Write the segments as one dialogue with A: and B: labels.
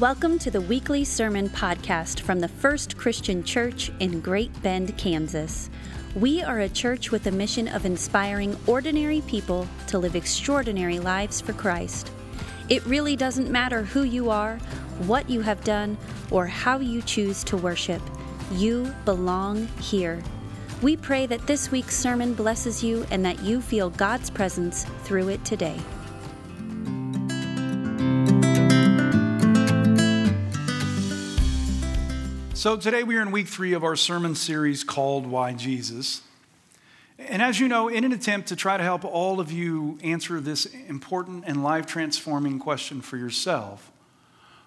A: Welcome to the weekly sermon podcast from the First Christian Church in Great Bend, Kansas. We are a church with a mission of inspiring ordinary people to live extraordinary lives for Christ. It really doesn't matter who you are, what you have done, or how you choose to worship. You belong here. We pray that this week's sermon blesses you and that you feel God's presence through it today.
B: So, today we are in week three of our sermon series called Why Jesus. And as you know, in an attempt to try to help all of you answer this important and life transforming question for yourself,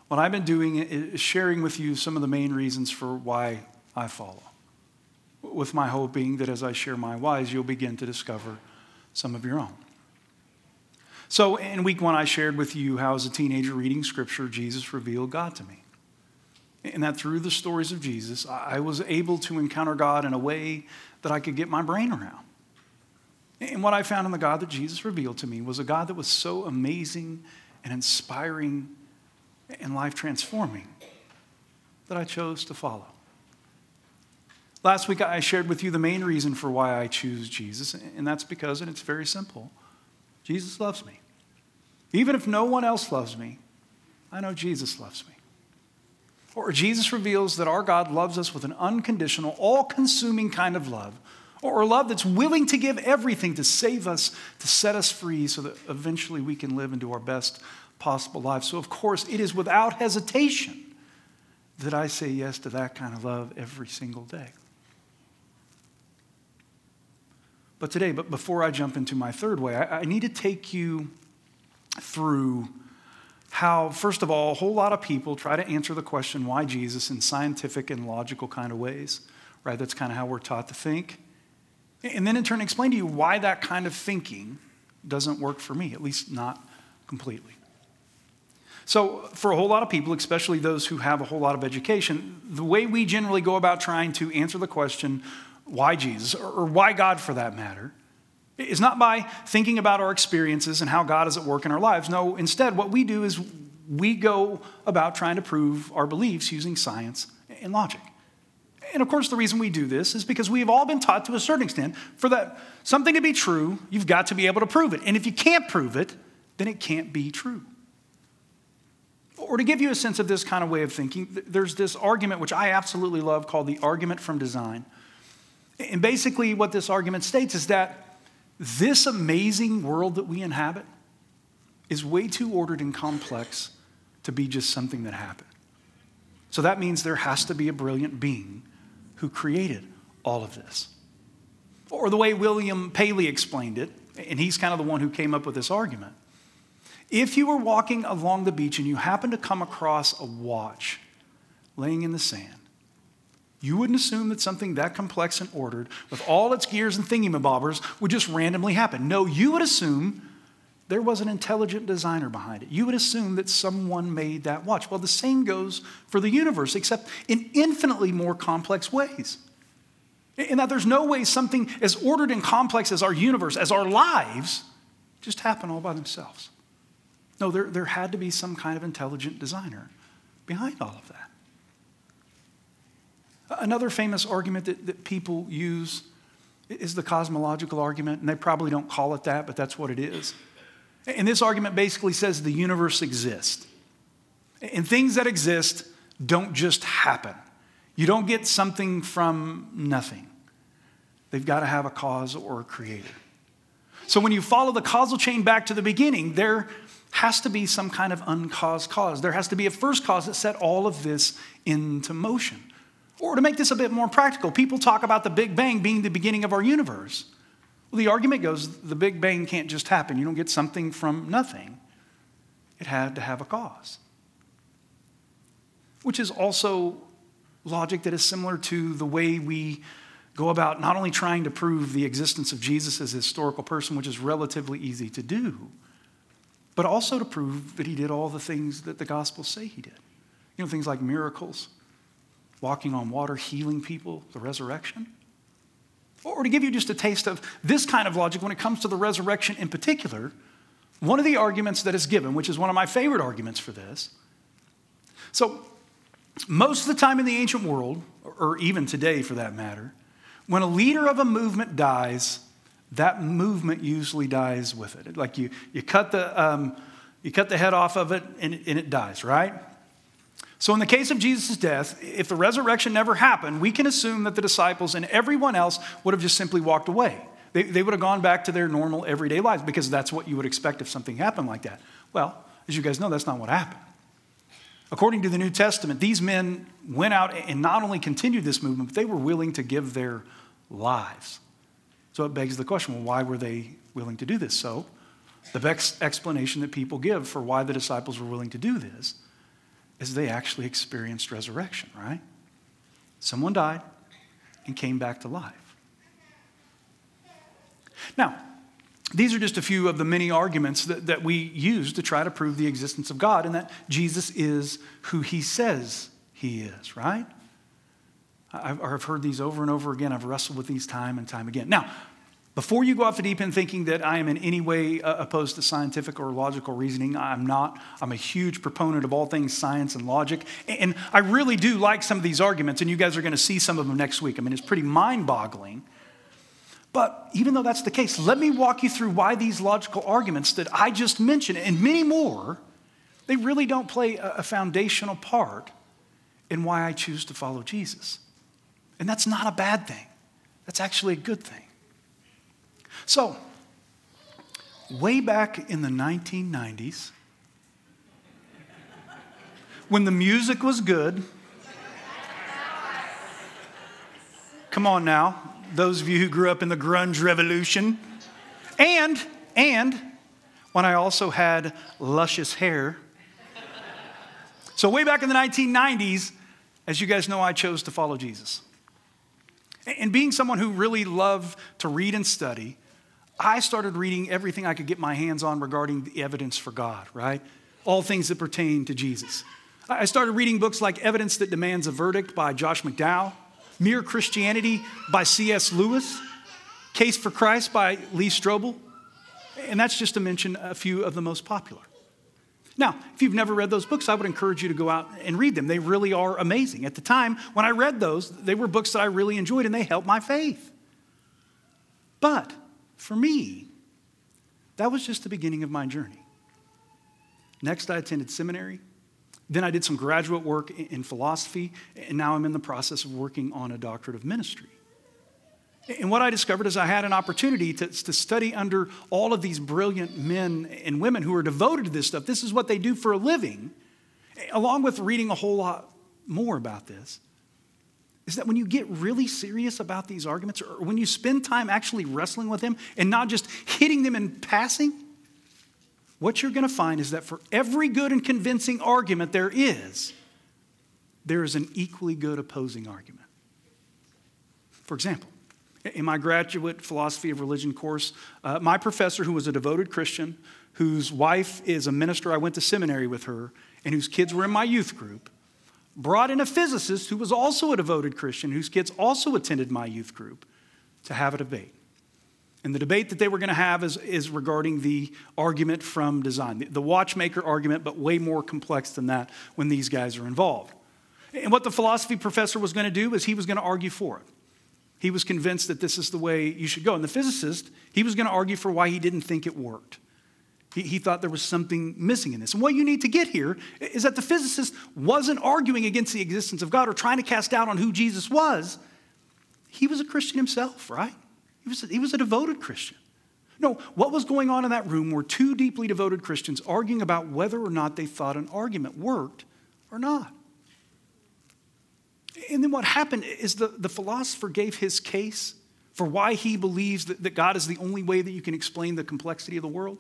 B: what I've been doing is sharing with you some of the main reasons for why I follow. With my hope being that as I share my whys, you'll begin to discover some of your own. So, in week one, I shared with you how, as a teenager reading scripture, Jesus revealed God to me and that through the stories of Jesus, I was able to encounter God in a way that I could get my brain around. And what I found in the God that Jesus revealed to me was a God that was so amazing and inspiring and life transforming that I chose to follow. Last week, I shared with you the main reason for why I choose Jesus, and that's because, and it's very simple Jesus loves me. Even if no one else loves me, I know Jesus loves me. Or Jesus reveals that our God loves us with an unconditional, all consuming kind of love, or love that's willing to give everything to save us, to set us free, so that eventually we can live into our best possible lives. So, of course, it is without hesitation that I say yes to that kind of love every single day. But today, but before I jump into my third way, I, I need to take you through how, first of all, a whole lot of people try to answer the question, why Jesus, in scientific and logical kind of ways, right? That's kind of how we're taught to think. And then in turn, explain to you why that kind of thinking doesn't work for me, at least not completely. So, for a whole lot of people, especially those who have a whole lot of education, the way we generally go about trying to answer the question, why Jesus, or why God for that matter, is not by thinking about our experiences and how God is at work in our lives. No, instead, what we do is we go about trying to prove our beliefs using science and logic. And of course, the reason we do this is because we have all been taught to a certain extent for that something to be true, you've got to be able to prove it. And if you can't prove it, then it can't be true. Or to give you a sense of this kind of way of thinking, there's this argument which I absolutely love called the argument from design. And basically, what this argument states is that this amazing world that we inhabit is way too ordered and complex to be just something that happened. So that means there has to be a brilliant being who created all of this. Or the way William Paley explained it, and he's kind of the one who came up with this argument. If you were walking along the beach and you happened to come across a watch laying in the sand, you wouldn't assume that something that complex and ordered, with all its gears and thingamabobbers, would just randomly happen. No, you would assume there was an intelligent designer behind it. You would assume that someone made that watch. Well, the same goes for the universe, except in infinitely more complex ways. In that there's no way something as ordered and complex as our universe, as our lives, just happen all by themselves. No, there, there had to be some kind of intelligent designer behind all of that. Another famous argument that, that people use is the cosmological argument, and they probably don't call it that, but that's what it is. And this argument basically says the universe exists. And things that exist don't just happen. You don't get something from nothing. They've got to have a cause or a creator. So when you follow the causal chain back to the beginning, there has to be some kind of uncaused cause. There has to be a first cause that set all of this into motion. Or to make this a bit more practical, people talk about the Big Bang being the beginning of our universe. Well, the argument goes the Big Bang can't just happen. You don't get something from nothing, it had to have a cause. Which is also logic that is similar to the way we go about not only trying to prove the existence of Jesus as a historical person, which is relatively easy to do, but also to prove that he did all the things that the Gospels say he did. You know, things like miracles, walking on water, healing people, the resurrection. Or to give you just a taste of this kind of logic when it comes to the resurrection in particular, one of the arguments that is given, which is one of my favorite arguments for this, So, most of the time in the ancient world, or even today for that matter, when a leader of a movement dies, that movement usually dies with it. Like you, you, cut, the, um, you cut the head off of it and, and it dies, right? So, in the case of Jesus' death, if the resurrection never happened, we can assume that the disciples and everyone else would have just simply walked away. They, they would have gone back to their normal everyday lives because that's what you would expect if something happened like that. Well, as you guys know, that's not what happened. According to the New Testament, these men went out and not only continued this movement, but they were willing to give their lives. So it begs the question well, why were they willing to do this? So, the best explanation that people give for why the disciples were willing to do this is they actually experienced resurrection, right? Someone died and came back to life. Now, these are just a few of the many arguments that, that we use to try to prove the existence of God and that Jesus is who he says he is, right? I've, I've heard these over and over again. I've wrestled with these time and time again. Now, before you go off the deep end thinking that I am in any way uh, opposed to scientific or logical reasoning, I'm not. I'm a huge proponent of all things science and logic. And I really do like some of these arguments, and you guys are going to see some of them next week. I mean, it's pretty mind boggling. But even though that's the case, let me walk you through why these logical arguments that I just mentioned and many more, they really don't play a foundational part in why I choose to follow Jesus. And that's not a bad thing, that's actually a good thing. So, way back in the 1990s, when the music was good, come on now, those of you who grew up in the grunge revolution, and, and when I also had luscious hair. So, way back in the 1990s, as you guys know, I chose to follow Jesus. And being someone who really loved to read and study, I started reading everything I could get my hands on regarding the evidence for God, right? All things that pertain to Jesus. I started reading books like Evidence That Demands a Verdict by Josh McDowell, Mere Christianity by C.S. Lewis, Case for Christ by Lee Strobel, and that's just to mention a few of the most popular. Now, if you've never read those books, I would encourage you to go out and read them. They really are amazing. At the time, when I read those, they were books that I really enjoyed and they helped my faith. But for me, that was just the beginning of my journey. Next, I attended seminary. Then I did some graduate work in philosophy, and now I'm in the process of working on a doctorate of ministry. And what I discovered is I had an opportunity to, to study under all of these brilliant men and women who are devoted to this stuff. This is what they do for a living, along with reading a whole lot more about this is that when you get really serious about these arguments, or when you spend time actually wrestling with them and not just hitting them in passing, what you're going to find is that for every good and convincing argument there is, there is an equally good opposing argument. For example, in my graduate philosophy of religion course, uh, my professor, who was a devoted Christian, whose wife is a minister, I went to seminary with her, and whose kids were in my youth group, brought in a physicist who was also a devoted Christian, whose kids also attended my youth group, to have a debate. And the debate that they were going to have is, is regarding the argument from design, the, the watchmaker argument, but way more complex than that when these guys are involved. And what the philosophy professor was going to do is he was going to argue for it. He was convinced that this is the way you should go. And the physicist, he was going to argue for why he didn't think it worked. He, he thought there was something missing in this. And what you need to get here is that the physicist wasn't arguing against the existence of God or trying to cast doubt on who Jesus was. He was a Christian himself, right? He was a, he was a devoted Christian. No, what was going on in that room were two deeply devoted Christians arguing about whether or not they thought an argument worked or not. And then what happened is the, the philosopher gave his case for why he believes that, that God is the only way that you can explain the complexity of the world.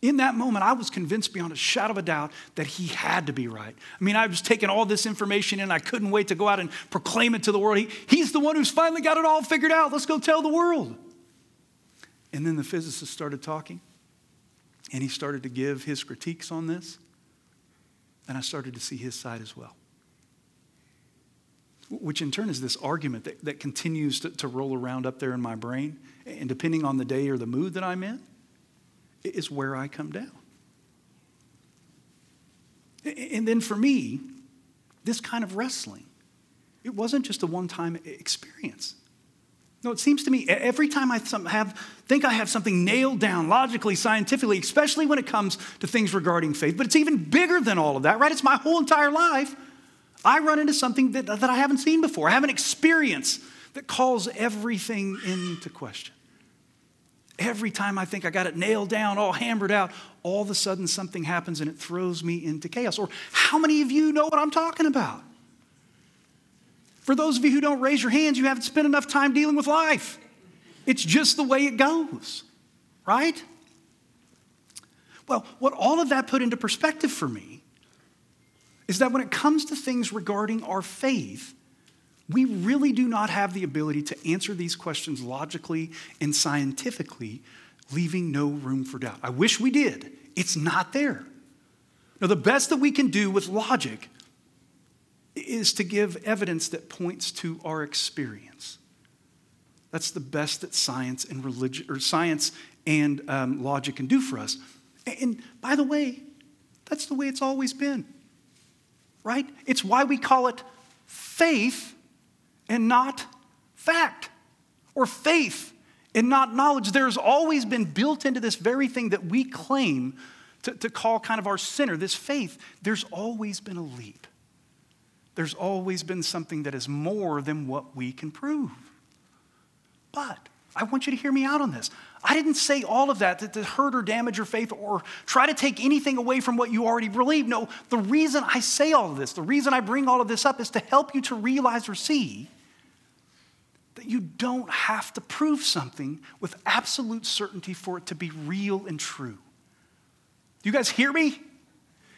B: In that moment, I was convinced beyond a shadow of a doubt that he had to be right. I mean, I was taking all this information in, I couldn't wait to go out and proclaim it to the world. He, he's the one who's finally got it all figured out. Let's go tell the world. And then the physicist started talking and he started to give his critiques on this. And I started to see his side as well. Which in turn is this argument that, that continues to, to roll around up there in my brain. And depending on the day or the mood that I'm in, is where I come down. And then for me, this kind of wrestling. It wasn't just a one time experience. No, it seems to me every time I have, think I have something nailed down logically, scientifically, especially when it comes to things regarding faith, but it's even bigger than all of that, right? It's my whole entire life. I run into something that, that I haven't seen before. I have an experience that calls everything into question. Every time I think I got it nailed down, all hammered out, all of a sudden something happens and it throws me into chaos. Or how many of you know what I'm talking about? For those of you who don't raise your hands, you haven't spent enough time dealing with life. It's just the way it goes, right? Well, what all of that put into perspective for me is that when it comes to things regarding our faith, we really do not have the ability to answer these questions logically and scientifically, leaving no room for doubt. I wish we did. It's not there. Now, the best that we can do with logic is to give evidence that points to our experience. That's the best that science and religion, or science and um, logic can do for us. And by the way, that's the way it's always been, right? It's why we call it faith and not fact, or faith and not knowledge. There's always been built into this very thing that we claim to, to call kind of our center, this faith, there's always been a leap. There's always been something that is more than what we can prove. But I want you to hear me out on this. I didn't say all of that to hurt or damage your faith or try to take anything away from what you already believe. No, the reason I say all of this, the reason I bring all of this up is to help you to realize or see that you don't have to prove something with absolute certainty for it to be real and true. Do you guys hear me?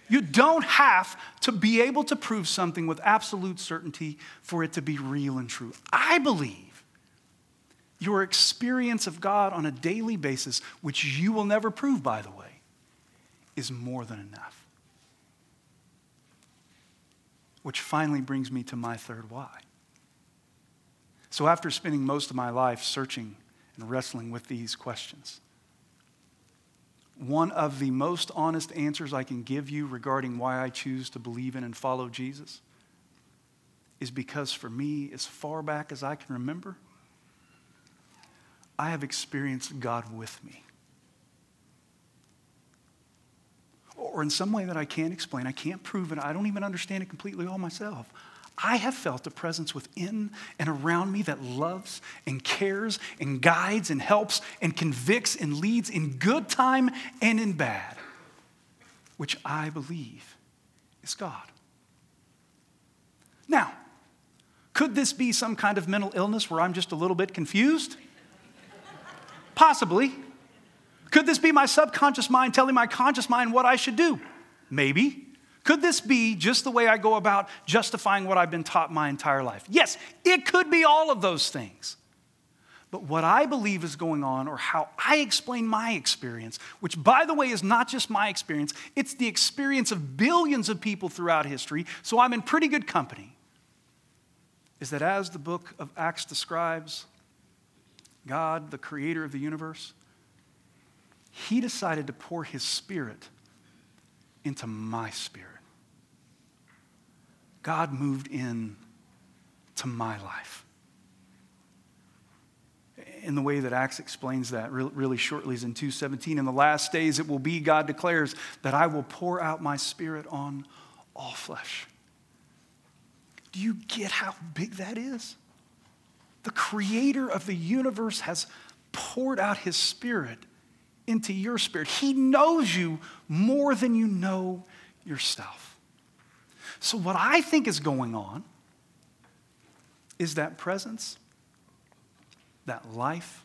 B: You don't have to be able to prove something with absolute certainty for it to be real and true. I believe your experience of God on a daily basis, which you will never prove, by the way, is more than enough. Which finally brings me to my third why. So, after spending most of my life searching and wrestling with these questions, one of the most honest answers I can give you regarding why I choose to believe in and follow Jesus is because for me, as far back as I can remember, I have experienced God with me. Or in some way that I can't explain, I can't prove it, I don't even understand it completely all myself. I have felt a presence within and around me that loves and cares and guides and helps and convicts and leads in good time and in bad, which I believe is God. Now, could this be some kind of mental illness where I'm just a little bit confused? Possibly. Could this be my subconscious mind telling my conscious mind what I should do? Maybe. Could this be just the way I go about justifying what I've been taught my entire life? Yes, it could be all of those things. But what I believe is going on, or how I explain my experience, which by the way is not just my experience, it's the experience of billions of people throughout history, so I'm in pretty good company, is that as the book of Acts describes, God, the creator of the universe, he decided to pour his spirit into my spirit. God moved in to my life. In the way that Acts explains that really shortly is in 2:17 in the last days it will be God declares that I will pour out my spirit on all flesh. Do you get how big that is? The creator of the universe has poured out his spirit into your spirit. He knows you more than you know yourself. So, what I think is going on is that presence, that life,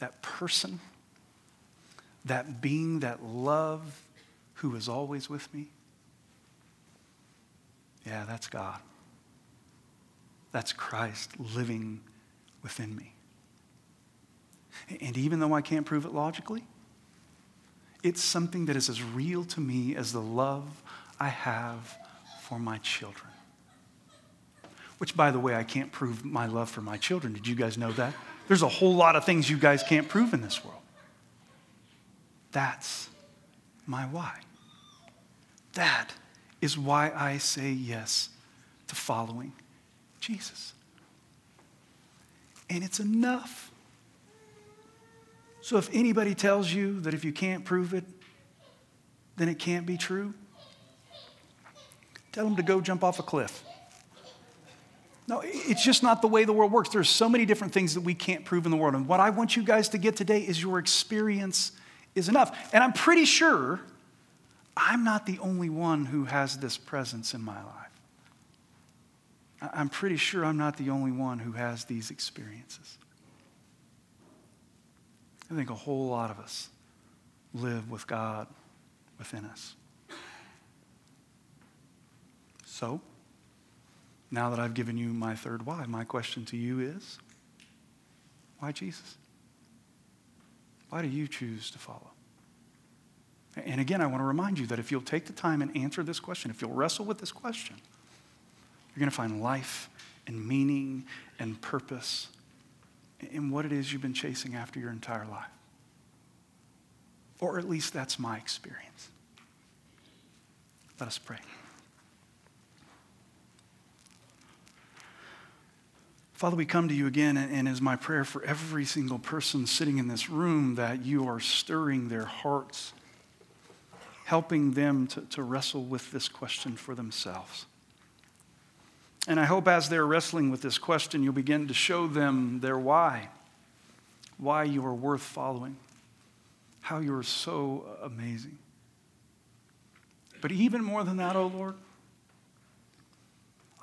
B: that person, that being, that love who is always with me. Yeah, that's God. That's Christ living within me. And even though I can't prove it logically, it's something that is as real to me as the love I have for my children. Which, by the way, I can't prove my love for my children. Did you guys know that? There's a whole lot of things you guys can't prove in this world. That's my why. That is why I say yes to following Jesus. And it's enough. So if anybody tells you that if you can't prove it, then it can't be true, tell them to go jump off a cliff. No, it's just not the way the world works. There's so many different things that we can't prove in the world. And what I want you guys to get today is your experience is enough. And I'm pretty sure I'm not the only one who has this presence in my life. I'm pretty sure I'm not the only one who has these experiences. I think a whole lot of us live with God within us. So, now that I've given you my third why, my question to you is why Jesus? Why do you choose to follow? And again, I want to remind you that if you'll take the time and answer this question, if you'll wrestle with this question, you're going to find life and meaning and purpose in what it is you've been chasing after your entire life. Or at least that's my experience. Let us pray. Father, we come to you again, and is my prayer for every single person sitting in this room that you are stirring their hearts, helping them to, to wrestle with this question for themselves. And I hope as they're wrestling with this question, you'll begin to show them their why, why you are worth following, how you are so amazing. But even more than that, oh Lord,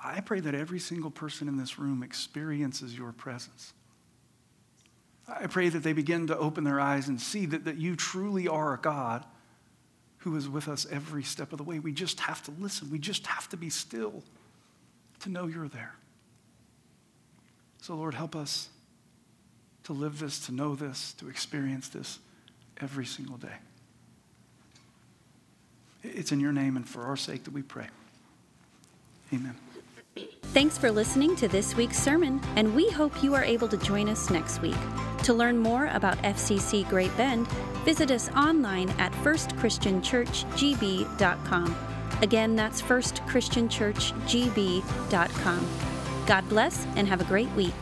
B: I pray that every single person in this room experiences your presence. I pray that they begin to open their eyes and see that, that you truly are a God who is with us every step of the way. We just have to listen, we just have to be still to know you're there. So, Lord, help us to live this, to know this, to experience this every single day. It's in your name and for our sake that we pray. Amen.
A: Thanks for listening to this week's sermon, and we hope you are able to join us next week. To learn more about FCC Great Bend, visit us online at firstchristianchurchgb.com. Again, that's firstchristianchurchgb.com. God bless and have a great week.